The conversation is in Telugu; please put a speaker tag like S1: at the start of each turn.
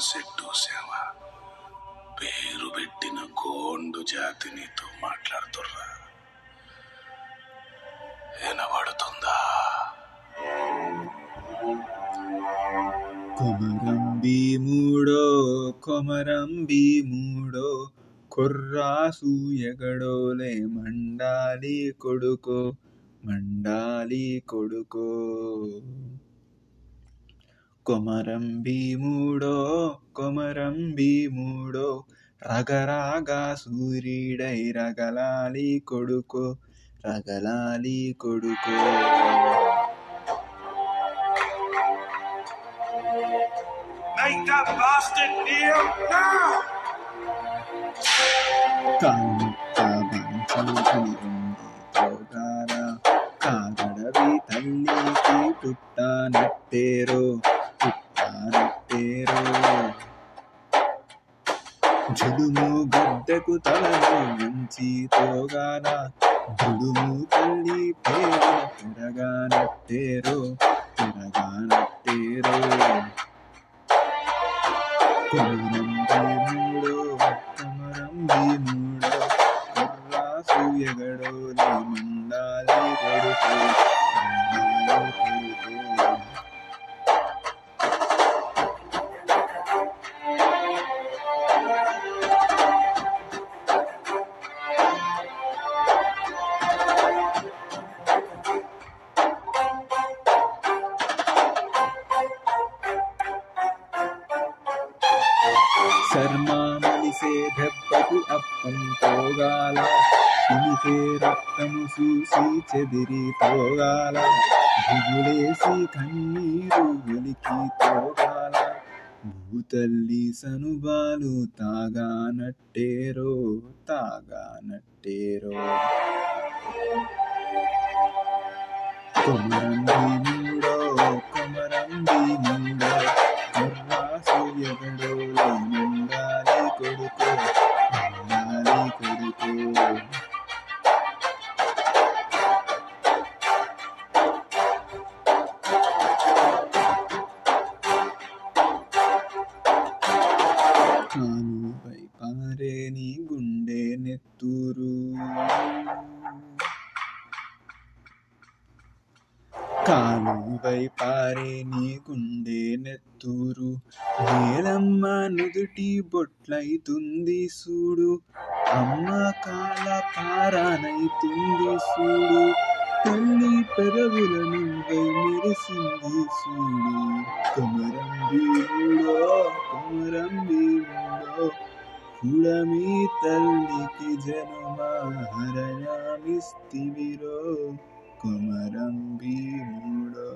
S1: సెట్టు సేవ. పేరు పెట్టిన గోండు జాతి నీతో మాట్లాడుతుర్రా. వినబడుతుందా?
S2: కొమరం భీముడో కొమరం భీముడో కుర్రాసు ఎగడోలే మండాలి కొడుకో మండాలి కొడుకో. కొమరం భీముడో కొమరం భీముడో రగరాగా సూర్యుడై రగలాలి కొడుకో రగలాలి కొడుకో. కాగడవి తల్లికి పుట్టానట్టేరో. జుడుము గద్దెకు తలలో మంచి తోగాన జుడుము తల్లి పేరు తిరగానట్టేరో తిరగానట్టేరో. కొమరం భీముడో కొమరం శర్మా మలిసే దెబ్బకు అప్పం రక్తము చూసి చెదిరి తోగాల దిగులేసి కన్నీరు ఉలికి తోగాల. భూతల్లి సనుబాలు తాగానట్టేరో తాగానట్టేరో. కొమరం భీముడో కొమరం భీముడో కుర్రాసు ఎగడో కానుపై పారే నీ గుండె నెత్తూరు కాలువై పారే నీ గుండె నెత్తూరు నేలమ్మ నుదుటి బొట్లైతుంది సూడు. అమ్మ కాల పారానైతుంది సూడు. తల్లి పెదవుల నుండి మెరిసింది సూడు కొమరం భీముడో కొమరం భీముడో కుడమి తల్లికి జనుమ హరణమిస్తివిరో కొమరం భీముడో